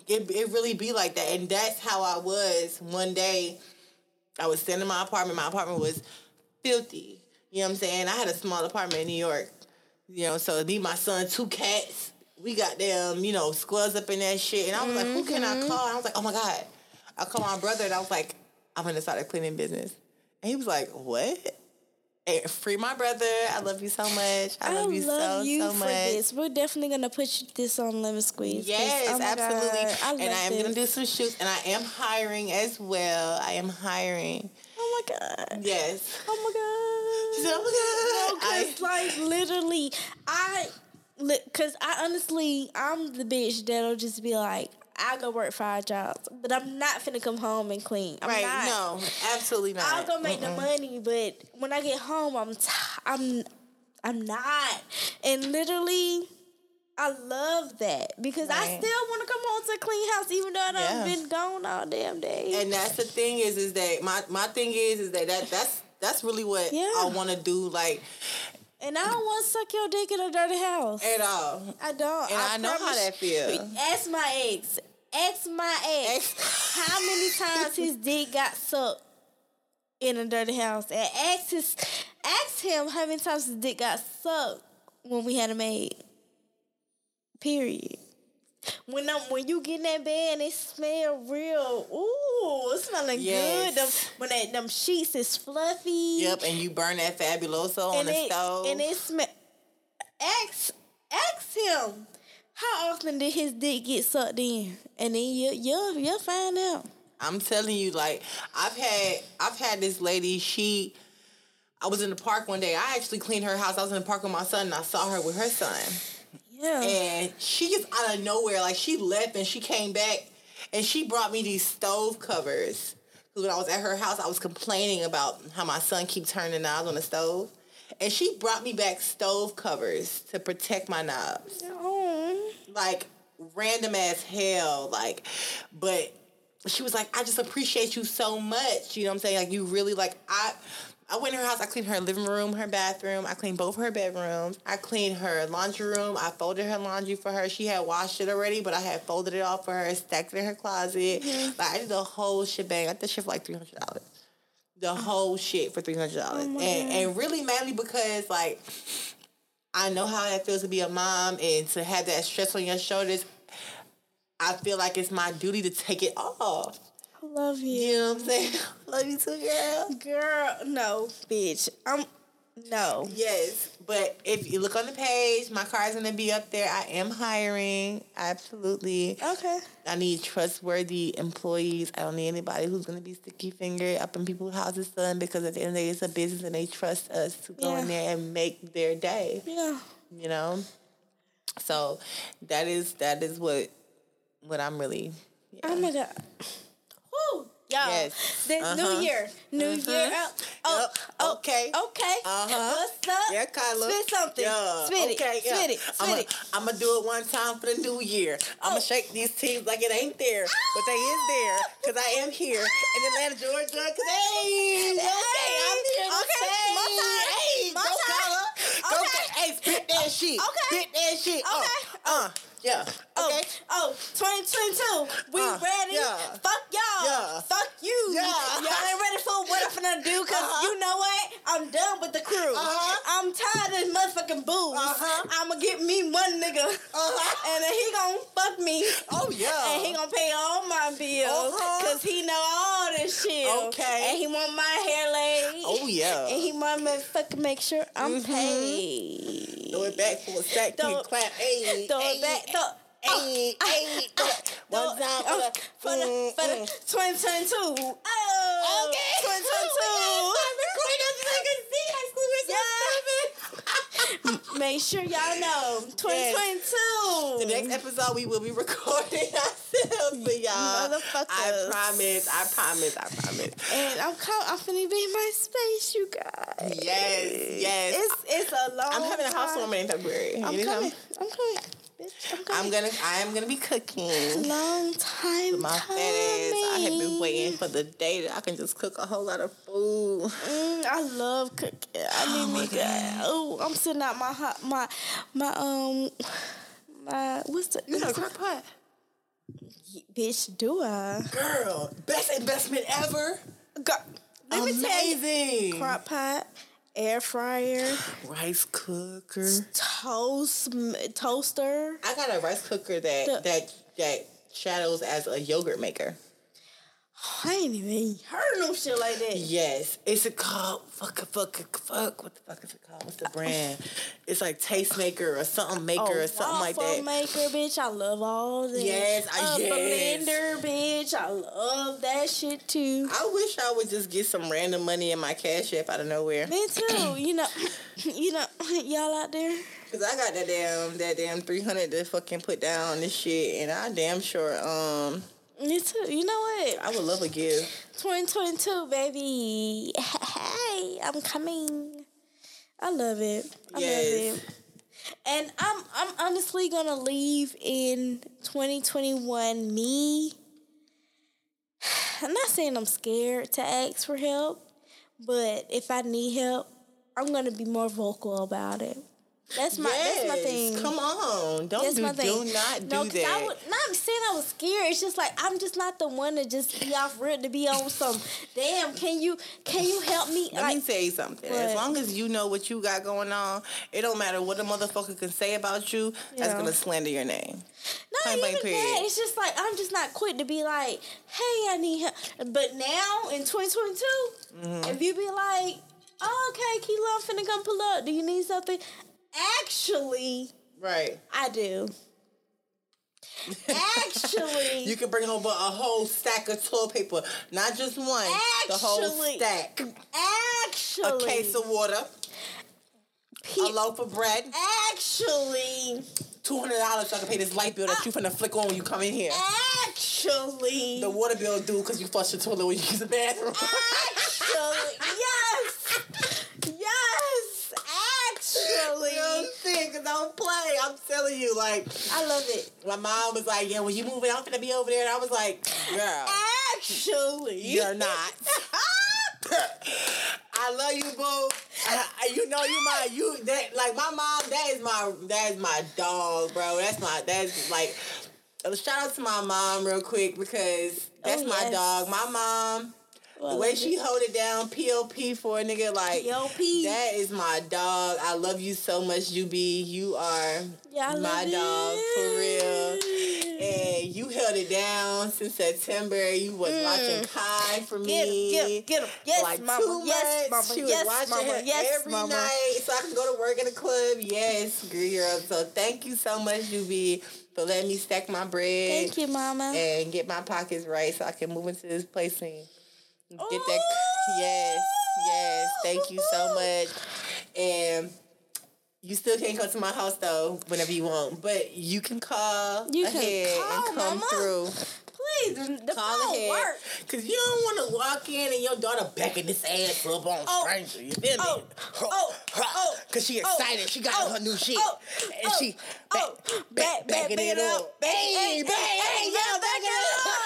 it, it really be like that. And that's how I was one day. I was sitting in my apartment. My apartment was filthy. You know what I'm saying? I had a small apartment in New York. You know, so me, my son, two cats. We got them, you know, squirrels up in that shit. And I was like, who can I mm-hmm. call? And I was like, oh my God. I called my brother and I was like, I'm gonna start a cleaning business. And he was like, what? Hey, free my brother. I love you so much. I love you so you so for much. this. We're definitely gonna put this on Lemon Squeeze. Yes, oh absolutely. God, I love and I am gonna do some shoots, and I am hiring as well. I am hiring. Oh my god. Yes. Oh my god. She said, "Oh my God." cause like literally, I, cause I honestly, I'm the bitch that'll just be like, I go work five jobs, but I'm not finna come home and clean. I'm right? not. No, absolutely not. I'll go make the money, but when I get home, I'm t- I'm I'm not. And literally, I love that because I still want to come home to a clean house, even though I done Yeah. been gone all damn day. And that's the thing is, is that my my thing is, is that, that that's that's really what Yeah. I want to do, like And I don't want to suck your dick in a dirty house. at all. I don't. And I, know how that feels. Ask my ex. Ask my ex. how many times his dick got sucked in a dirty house, and ask his, ask him how many times his dick got sucked when we had a maid. Period. When I'm, when you get in that bed and it smell real, ooh, it smelling Yes. good. Them, when that, them sheets is fluffy. Yep, and you burn that fabuloso on and the it, stove. And it smell. Ask, ask him how often did his dick get sucked in, and then you you'll you'll find out. I'm telling you, like I've had I've had this lady. She, I was in the park one day. I actually cleaned her house. I was in the park with my son, and I saw her with her son. Yeah. And she just out of nowhere, like she left and she came back, and she brought me these stove covers. Because when I was at her house, I was complaining about how my son keep turning knobs on the stove, and she brought me back stove covers to protect my knobs Oh. Like random as hell. Like, but she was like, I just appreciate you so much. You know what I'm saying? Like, you really like I. I went in her house. I cleaned her living room, her bathroom. I cleaned both her bedrooms. I cleaned her laundry room. I folded her laundry for her. She had washed it already, but I had folded it all for her, stacked it in her closet. Like I did the whole shebang. I did shit for like three hundred dollars. The oh. whole shit for three hundred dollars, oh and and really mainly because like I know how that feels to be a mom and to have that stress on your shoulders. I feel like it's my duty to take it off. I love you, You know what I'm saying? Love you too, girl. girl. No, bitch. I'm no. Yes, but if you look on the page, my card's gonna be up there. I am hiring, absolutely. Okay. I need trustworthy employees. I don't need anybody who's gonna be sticky fingered up in people's houses, son. Because at the end of the day, it's a business, and they trust us to go in there and make their day. Yeah. you know so that is that is what what i'm really Oh my god. Woo. Y'all, Yes. the Uh-huh. new year, new year. Oh, oh, Yep. oh, Okay. okay. Uh-huh. What's up? yeah Kyla. Spit something. yeah. Spit okay, it. yeah. Spit it. I'm Spit it. I'm gonna do it one time for the new year i'm gonna Oh. shake these teams like it ain't there but they is there because i am here in atlanta georgia because hey okay i'm here Okay, say, my time. hey My go time. Kyla. go Okay. Hey spit that shit Okay. spit that shit Okay. uh, uh yeah Oh, okay oh, 2022. We Uh, ready? yeah. Fuck y'all. Yeah. Fuck you. Yeah. Y'all ain't ready for what I'm finna do because Uh-huh. you know what? I'm done with the crew. Uh-huh. I'm tired of this motherfucking booze. Uh-huh. I'm gonna get me one nigga. Uh-huh. And then he gonna fuck me. Oh, yeah. And he gonna pay all my bills Uh-huh. because he know all this shit. Okay. And he want my hair laid. Oh, yeah. And he want me to fucking make sure I'm paid. Throw it back for a second. Throw clap. Hey, Throw hey, it back. Hey, oh, hey, ah, One for oh, the- for the mm, mm. 2022. Oh, Oh, 2022. Make sure y'all know 2022. The next episode we will be recording ourselves for y'all. I promise. I promise. I promise. And I'm co- I'm finna be in my space, you guys. Yes, yes. It's it's a long. I'm having a housewarming in February. I'm know? coming. I'm coming. Bitch, I'm coming. I'm gonna. I am gonna be cooking. Long time My fat ass. I have been waiting for the day that I can just cook a whole lot of food. Mm, I love cooking. I need me. Oh, I'm sitting out my hot my my um my what's the You know, crock pot. bitch do I? Girl, best investment ever. Go, let me tell you, Amazing. crock pot, air fryer, rice cooker. toast toaster. I got a rice cooker that The- that that shadows as a yogurt maker. I ain't even heard random shit like that. Yes, it's a called fuck fuck fuck. What the fuck is it called? What's the brand? It's like Tastemaker or something maker or something like that. maker, bitch. I love all that. Yes, I- a yes. blender, bitch. I love that shit too. I wish I would just get some random money in my cash app out of nowhere. Me too. You know, you know, y'all out there. Cause I got that damn that damn three hundred to fucking put down this shit, and I damn sure um Me too. You know what? I would love a gift. 2022, baby. Hey, I'm coming. I love it. I Yes. love it. And I'm I'm honestly gonna leave in 2021 me. I'm not saying I'm scared to ask for help, but if I need help, I'm gonna be more vocal about it. That's my that's my thing. Come on, don't That's do, my thing. do not do no, that. I would not saying I was scared. It's just like I'm just not the one to just be off rip to be on some. Damn, can you can you help me? Let like, me tell you something. As long as you know what you got going on, it don't matter what a motherfucker can say about you. That's gonna slander your name. not point even that. It's just like I'm just not quick to be like, hey, I need help. But now in 2022, Mm-hmm. if you be like, oh, okay, Keela, I'm finna come pull up. Do you need something? Actually, Right. I do. Actually, You can bring over a whole stack of toilet paper, not just one, the whole stack. actually, A case of water, a loaf of bread, actually, two hundred dollars so I can pay this light bill that you finna flick on when you come in here. actually, The water bill due because you flush the toilet when you use the bathroom. actually, yes, yes, actually. You know what I'm saying? Cause don't play. I'm telling you, like I love it. my mom was like, "Yeah, when you moving, I'm gonna be over there." And I was like, "Girl, Actually, you're not." I love you, boo. I, I- you know you my you that like my mom. That is my that is my dog, bro. That's my that's like. Shout out to my mom real quick because that's Oh, my dog. My mom, Well, the way she hold it down, POP for a nigga like POP. that is my dog. I love you so much, UB. You are Yeah, my dog for real. it. And you held it down since September. You was watching Kai for me. Mm. Get him, get him, get him. Yes, like mama. two Yes, months. mama. She was yes, watching mama. her Yes, every mama. night so I can go to work in the club. Yes, girl. So thank you so much, UB, for letting me stack my bread Thank you, mama. and get my pockets right so I can move into this place and get that. Yes, yes. Thank you so much. And you still can't come to my house though whenever you want, but you can call You can ahead call, and come mama. through. Please, the, Call phone ahead. work. Cause you don't want to walk in and your daughter backing this ass up on Oh. stranger. You feel me? Oh. Oh. Oh. Cause she Oh. excited. She got Oh. her new oh, shit. Oh. And Oh. she Oh. back, Back, back, backing back it up. up. Hey, Hey, back, hey, hey, yeah, yeah, back back it it up.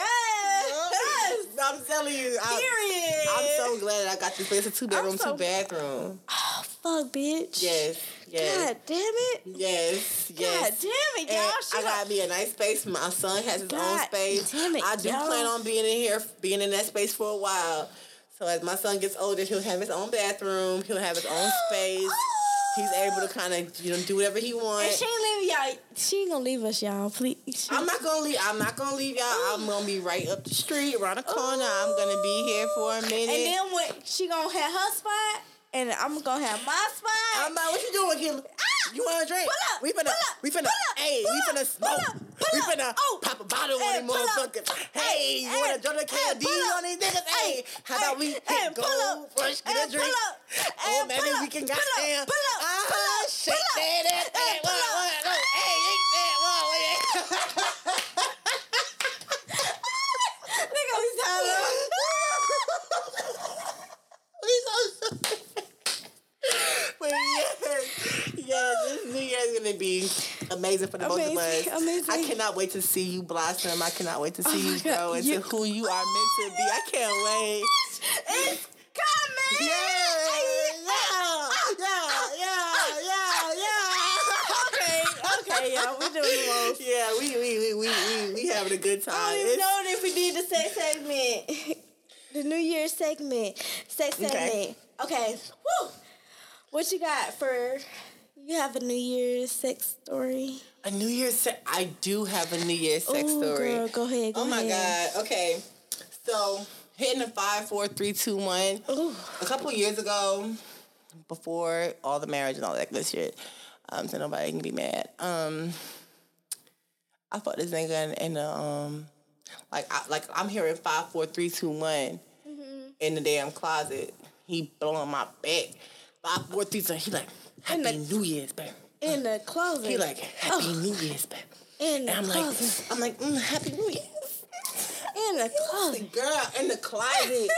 Yes. yes. I'm telling you. I'm, Period. I'm so glad I got this place. It's a two bedroom, so- two bathroom. Oh, fuck, bitch. Yes, yes. God damn it. Yes, yes. God damn it, y'all. I got- gotta be a nice space. My son has his own God space. damn it, I do y'all. plan on being in here, being in that space for a while. So as my son gets older, he'll have his own bathroom. He'll have his own space. He's able to kind of you know do whatever he wants. And she ain't leave y'all. She ain't gonna leave us, y'all. Please. She- I'm not gonna leave. I'm not gonna leave y'all. I'm gonna be right up the street, around the corner. I'm gonna be here for a minute. And then when she gonna have her spot, and I'm gonna have my spot. I'm not. What you doing, Kim? Ah! You want a drink? Pull up, We finna. pull up, we finna. pull up, hey, pull we finna pull smoke. up, pull we finna Oh, pop a bottle hey, on these pull motherfuckers. Hey, Hey, you wanna join the KD pull on these niggas? Hey, Hey, how about we hey, can pull go up. get Hey, a drink? pull up. Oh, Hey, maybe pull we up, can pull up, goddamn. pull up, pull up, shake pull up. that, that, Hey, that. pull What, up. what, no, hey, ain't that, what, what, Nigga, we tired But yes, yes, this New Year is gonna be amazing for the both of Amazing, us. amazing. I cannot wait to see you blossom. I cannot wait to see Oh you God, grow into you- who you are meant to be. I can't wait. It's coming. Yeah, yeah, yeah, yeah, yeah, Okay, okay, y'all. We doing the most. yeah. We we we we we, we having a good time. I know if we did the sex segment. The New Year's segment. Sex segment. Okay. Okay. Woo. What you got for You have a New Year's sex story. A New Year's sex. I do have a New Year's sex Ooh, story. girl, go ahead. Go oh my ahead. god. Okay. So hitting the five, four, three, two, one. Ooh. A couple years ago, before all the marriage and all that good shit, um, so nobody can be mad. Um, I fucked this nigga in, in the um, like I, like I'm hearing five, four, three, two, one Mm-hmm. in the damn closet. He blowing my back. Five, four, three, two. He like Happy the- New Year's, babe. In the closet. He like Happy New Year's, babe. in the And I'm closet. like, I'm like, mm, Happy New Year's. in the closet. Girl, in the closet.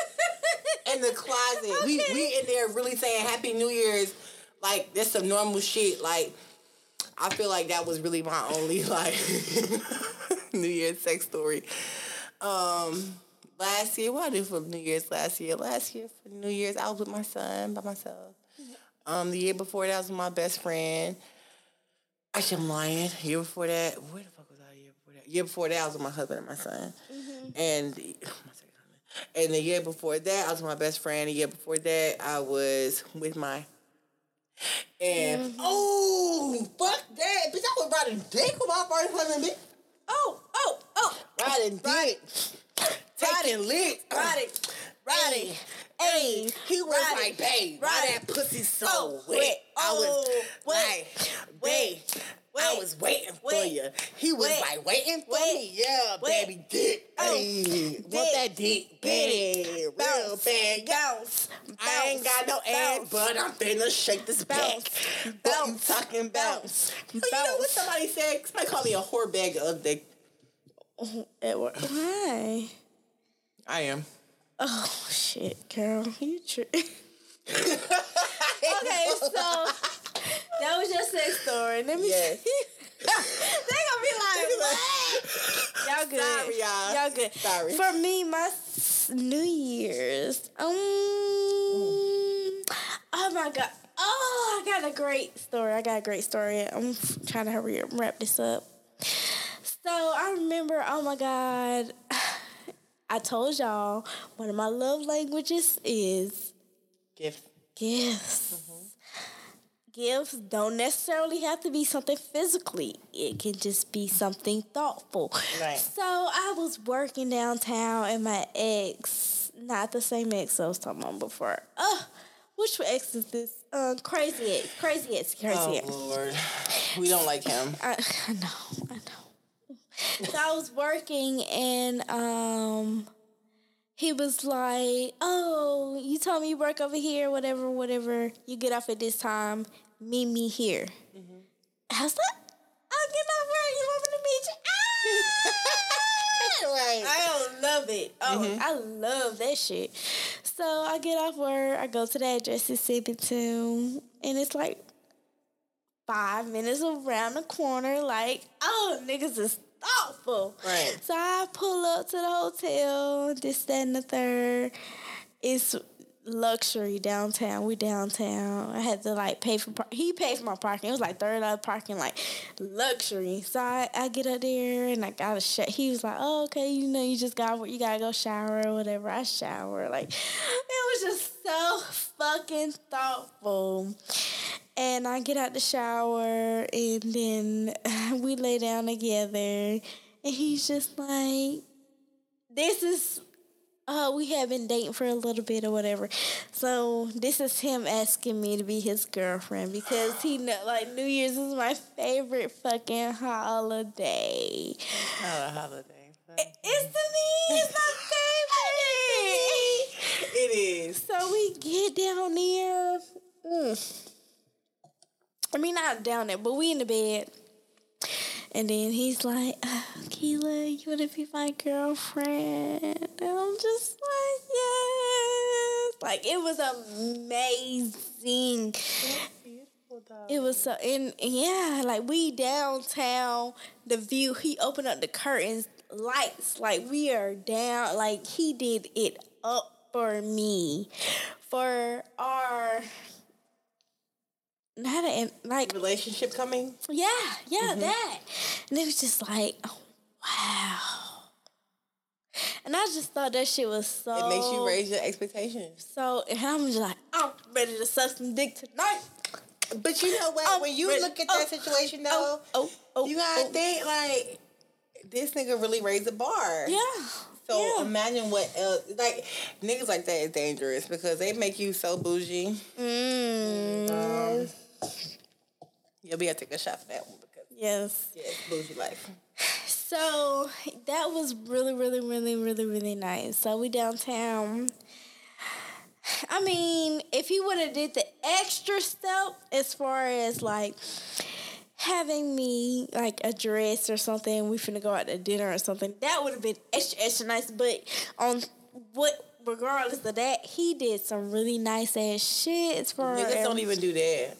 in the closet. We we in there really saying Happy New Year's. Like, there's some normal shit. Like, I feel like that was really my only, like, New Year's sex story. Um, last year, what I did for New Year's last year? Last year for New Year's, I was with my son by myself. Um, the year before that was my best friend. Actually, I'm lying. Year before that, where the fuck was I? Year before that, year before that, I was with my husband and my son. And my second husband. and the year before that, I was my best friend. The year before that, I was with my. And oh fuck that, bitch! I was riding dick with my first husband, bitch. Oh, oh, oh. Riding dick, taking lick, Riding. Riding. Hey. He was Riding. like, babe, why Riding. that pussy so Oh, wet? wet. I was Oh, wet. like, babe, I was waiting for Wet. you. He was Wet. like waiting for Wet. me. Yeah, Wet. baby, dick. Oh, Hey, want dick. that dick, baby, real Bounce. bad. Bounce. I ain't got no ass, Bounce. but I'm finna shake this Bounce. back. What you Bounce. talking about? Bounce. Oh, you know what somebody said? Somebody called me a whore bag the other day. Edward. Why? I am. Oh shit, girl, you tri- Okay, so that was your sex story. Let me. Yes. they gonna be like, what? Y'all good? Sorry, y'all. Y'all good? Sorry. For me, my New Year's. Um. Oh my god. Oh, I got a great story. I got a great story. I'm trying to hurry up wrap this up. So I remember. Oh my god. I told y'all one of my love languages is Gift. gifts. Gifts don't necessarily have to be something physically. It can just be something thoughtful. Right. So I was working downtown and my ex, not the same ex I was talking about before. Uh, which ex is this? Uh, crazy ex, crazy ex, crazy ex. Oh. Lord, we don't like him. I, I know, I know. So I was working and um he was like, Oh, you told me you work over here, whatever, whatever. You get off at this time, meet me here. I was like, I'll get off work, you want me to meet you? Ah! Right. I don't love it. Oh, I love that shit. So I get off work, I go to the address it's sent me to, and it's like five minutes around the corner. Like, oh, niggas is thoughtful. Right. So I pull up to the hotel, this, that, and the third. It's luxury downtown. We downtown. I had to like pay for. He paid for my parking. It was like third dollar parking, like luxury. So I, I get up there and I got a sh- He was like, "Oh, okay, you know, you just got you gotta go shower or whatever." I shower. Like it was just so fucking thoughtful. And I get out the shower and then we lay down together and he's just like, this is uh we have been dating for a little bit or whatever. So this is him asking me to be his girlfriend because he know like New Year's is my favorite fucking holiday. Not a holiday. It's to me, it's my favorite. It is. So we get down there. Mm. I mean, not down there, but we in the bed. And then he's like, uh, Keela, you want to be my girlfriend? And I'm just like, yes. Like, it was amazing. It was so, and yeah, like we downtown, the view, he opened up the curtains, lights, like we are down, like he did it up for me, for our, not a, like, Relationship coming. yeah, yeah, that. And it was just like, oh, wow. And I just thought that shit was so. It makes you raise your expectations. So, and I'm just like, I'm ready to suck some dick tonight. But you know what? Oh, when you really? look at Oh, that situation, though, Oh, oh, oh. you gotta oh. think like this nigga really raised the bar. Yeah. So yeah. imagine what else. Like niggas like that is dangerous because they make you so bougie. Mm, Um, you'll be able to take a shot for that one because yes. yeah, it's bougie life. So that was really, really, really, really, really nice. So we downtown. I mean, if he would have did the extra step as far as like having me like a dress or something, we finna go out to dinner or something, that would have been extra, extra nice. But on what regardless of that, he did some really nice ass shit as far Niggas as don't even do that.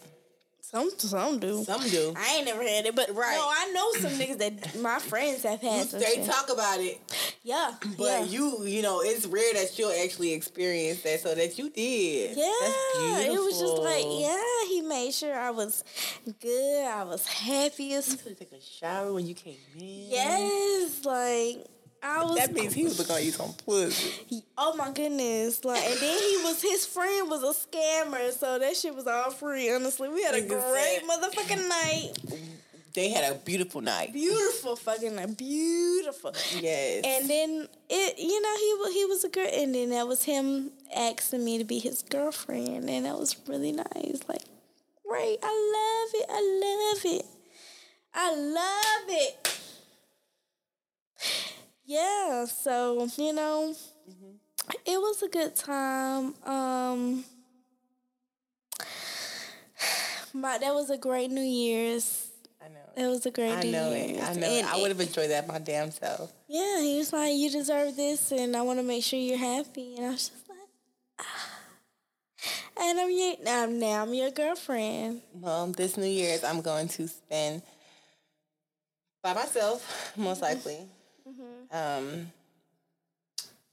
Some some do. Some do. I ain't never had it, but Right. no, I know some niggas that my friends have had. some They shit. talk about it, Yeah, but yeah. you, you know, it's rare that you'll actually experience that. So that you did. Yeah, That's it was just like, yeah, he made sure I was good. I was happy as You take a shower when you came in. yes, like I was. That means he was gonna eat some pussy. oh my goodness, like, and then he was his friend was a scammer, so that shit was all free. Honestly, we had a great motherfucking night. They had a beautiful night. Beautiful fucking night, beautiful. Yes. And then it, you know, he he was a girl, and then that was him asking me to be his girlfriend, and that was really nice. Like, great, I love it, I love it, I love it. Yeah, so you know, it was a good time. Um, my that was a great New Year's. I know. It was a great I New know Year's. it. I know. And it. I would have enjoyed that my damn self. yeah, he was like, "You deserve this, and I want to make sure you're happy." And I was just like, ah. "And I'm your now, now I'm your girlfriend." Well, this New Year's, I'm going to spend by myself, most likely. Um,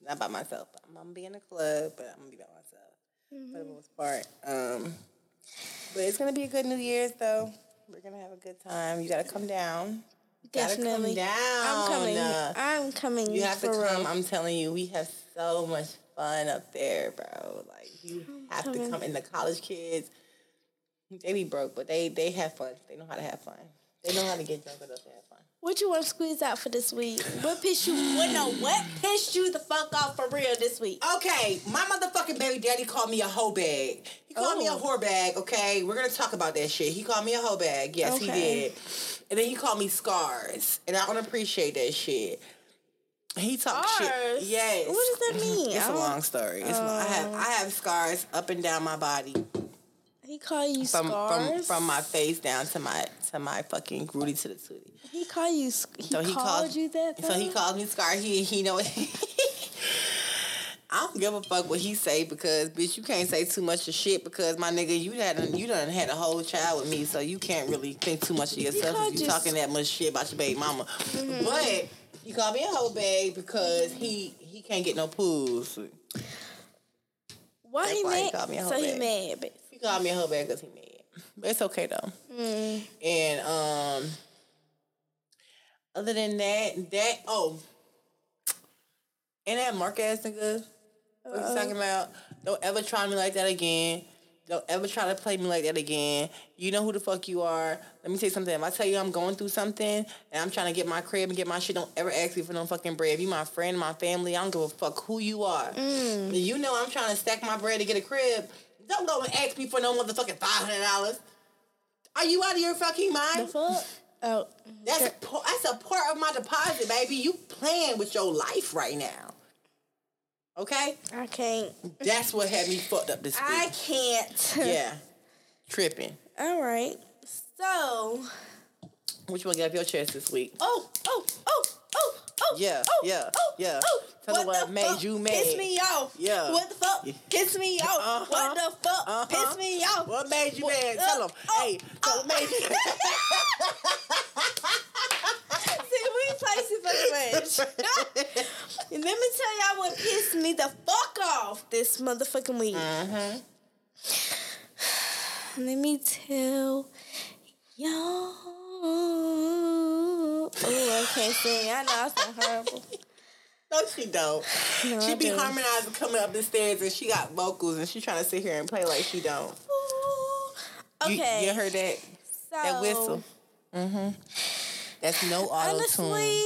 not by myself. I'm gonna be in a club, but I'm gonna be by myself for the most part. Um, but it's gonna be a good New Year's, though. We're gonna have a good time. You gotta come down. Definitely, come down. I'm coming. Uh, I'm coming. You have to come. real. I'm telling you, we have so much fun up there, bro. Like you have to come. And the college kids, they be broke, but they they have fun. They know how to have fun. They know how to get drunk enough to have fun. What you want to squeeze out for this week? What pissed you? What no? What pissed you the fuck off for real this week? Okay, my motherfucking baby daddy called me a hoe bag. He called me a Oh. whore bag. Okay, we're gonna talk about that shit. He called me a hoe bag. Yes, he did. And then he called me scars, and I don't appreciate that shit. He talked shit. Scars? Yes. What does that mean? It's a long story. It's I have I have scars up and down my body He called you from scars. from from my face down to my to my fucking Rudy to the tootie. He called you. He, So he called called you that. So he though? called me Scar. He he know. I don't give a fuck what he say because bitch, you can't say too much of shit because my nigga, you had you done had a whole child with me, so you can't really think too much of yourself if you you talking that much shit about your baby mama. Mm-hmm. But he called me a hoe bag because he he can't get no pools. Why That's he why he mad? a so he mad, but He called me a hoe bag because he mad. But it's okay though. Mm. And um other than that, that oh and that Mark ass nigga what you uh-huh. talking about? Don't ever try me like that again. Don't ever try to play me like that again. You know who the fuck you are. Let me tell you something. If I tell you I'm going through something and I'm trying to get my crib and get my shit, don't ever ask me for no fucking bread. If you my friend, my family, I don't give a fuck who you are. If You know I'm trying to stack my bread to get a crib. Don't go and ask me for no motherfucking five hundred dollars. Are you out of your fucking mind? the fuck. Oh, That's a, that's a part of my deposit, baby. You playing with your life right now. Okay? I can't. That's what had me fucked up this week. I can't. yeah. Tripping. All right. So. Which one got your chest this week? Oh, oh, oh, oh, oh. Yeah, oh, yeah, oh, yeah. Oh, Tell me what the made fuck you mad. Piss me off. Yeah. What the fuck? Yeah. Piss me off. Uh-huh. What the fuck? Uh-huh. Piss me off. What made you What- mad? uh, Tell them. oh, hey, tell what made you See, we play too fucking much. And Let me tell y'all what pissed me the fuck off this motherfucking week. Mm-hmm. Let me tell y'all. Oh, I can't sing. I know I sound horrible. No, she don't. No, she I be do. harmonizing coming up the stairs and she got vocals and she trying to sit here and play like she don't. Ooh. You, Okay. you heard that? so, That whistle. Mm-hmm. That's no auto tune. Honestly,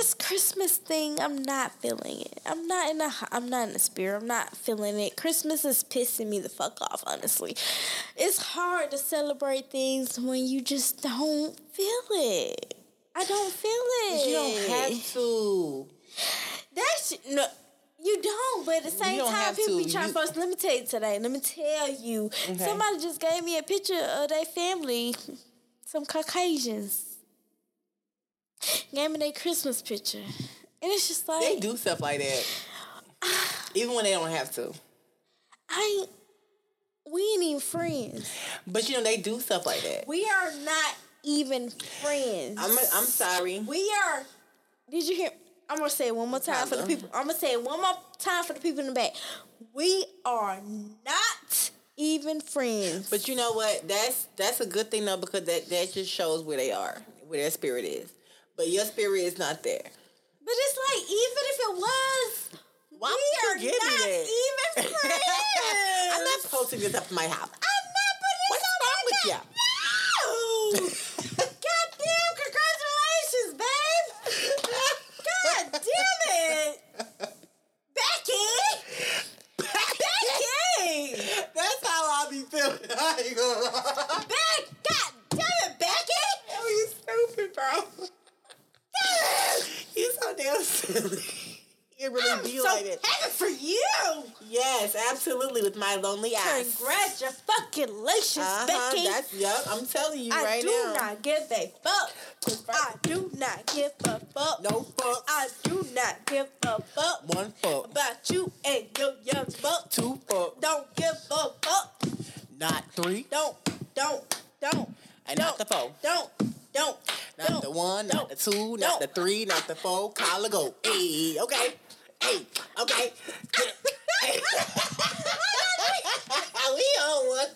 this Christmas thing, I'm not feeling it. I'm not in the. I'm not in the spirit. I'm not feeling it. Christmas is pissing me the fuck off. Honestly, it's hard to celebrate things when you just don't feel it. I don't feel it. You don't have to. That's no. You don't, but at the same time, people to. be trying You- to force. Let me tell you today. Let me tell you. Somebody just gave me a picture of their family, some Caucasians. Gave me their Christmas picture, and it's just like They do stuff like that. Even when they don't have to. I. We ain't even friends. But you know, they do stuff like that. We are not even friends. I'm I'm sorry. We are. Did you hear? I'm gonna say it one more time for the people. I'm gonna say it one more time for the people in the back. We are not even friends. But you know what? That's that's a good thing though because that that just shows where they are, where their spirit is. But your spirit is not there. But it's like even if it was, Why we are you not that? even friends. I'm not posting this up in my house. I'm not putting What's this on wrong with back. No. Goddamn! Congratulations, babe. God damn it, Becky. Becky. That's how I be feeling. I ain't gonna lie. Beck. God damn it, Becky. Oh, you stupid, bro. You so damn silly. It really I'm be so like it. happy for you. Yes, absolutely. With my lonely eyes. Congratulations, Uh-huh, Becky. that's yep. I'm telling you I right now. I do not give a fuck. I do not give a fuck. No fuck. I do not give a fuck One fuck. about you two, not the three, not the four. Collar go. Hey, okay. Hey, okay. we on one.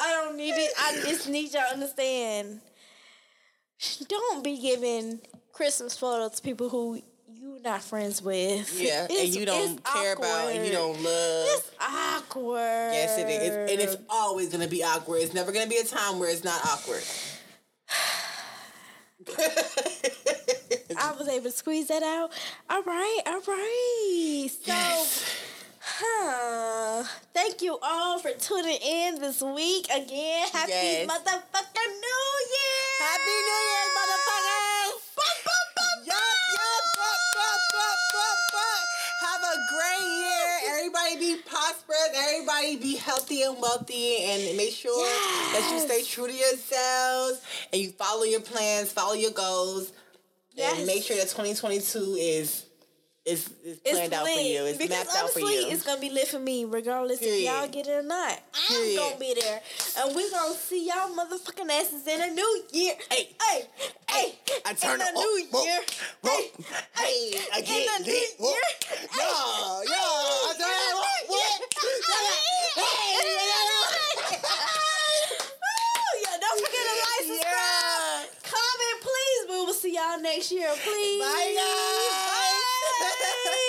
I don't need it. I just need y'all to understand. Don't be giving Christmas photos to people who you're not friends with. Yeah, and you don't it's care about, and you don't love. It's awkward. Yes, it is. And it's always going to be awkward. It's never going to be a time where it's not awkward. I was able to squeeze that out. All right, all right. So, huh. Thank you all for tuning in this week again. Happy Yes. motherfucking New Year! Happy New Year, Have a great year. Everybody be prosperous. Everybody be healthy and wealthy. And make sure that you stay true to yourselves and you follow your plans, follow your goals. Yes. And make sure that 2022 is is, is planned out for you. It's because mapped out for you. it's gonna be lit for me, regardless Period. if y'all get it or not. I'm gonna be there, and we gonna see y'all motherfucking asses in a new year. Hey. hey, hey! I turn in it a new year. Hey, Hey, I in get a new year. Yeah, yeah, I turn it up, whoop. Yeah, don't forget to like, subscribe, Yeah. comment, please. We will see y'all next year, please. Bye, guys. Yay!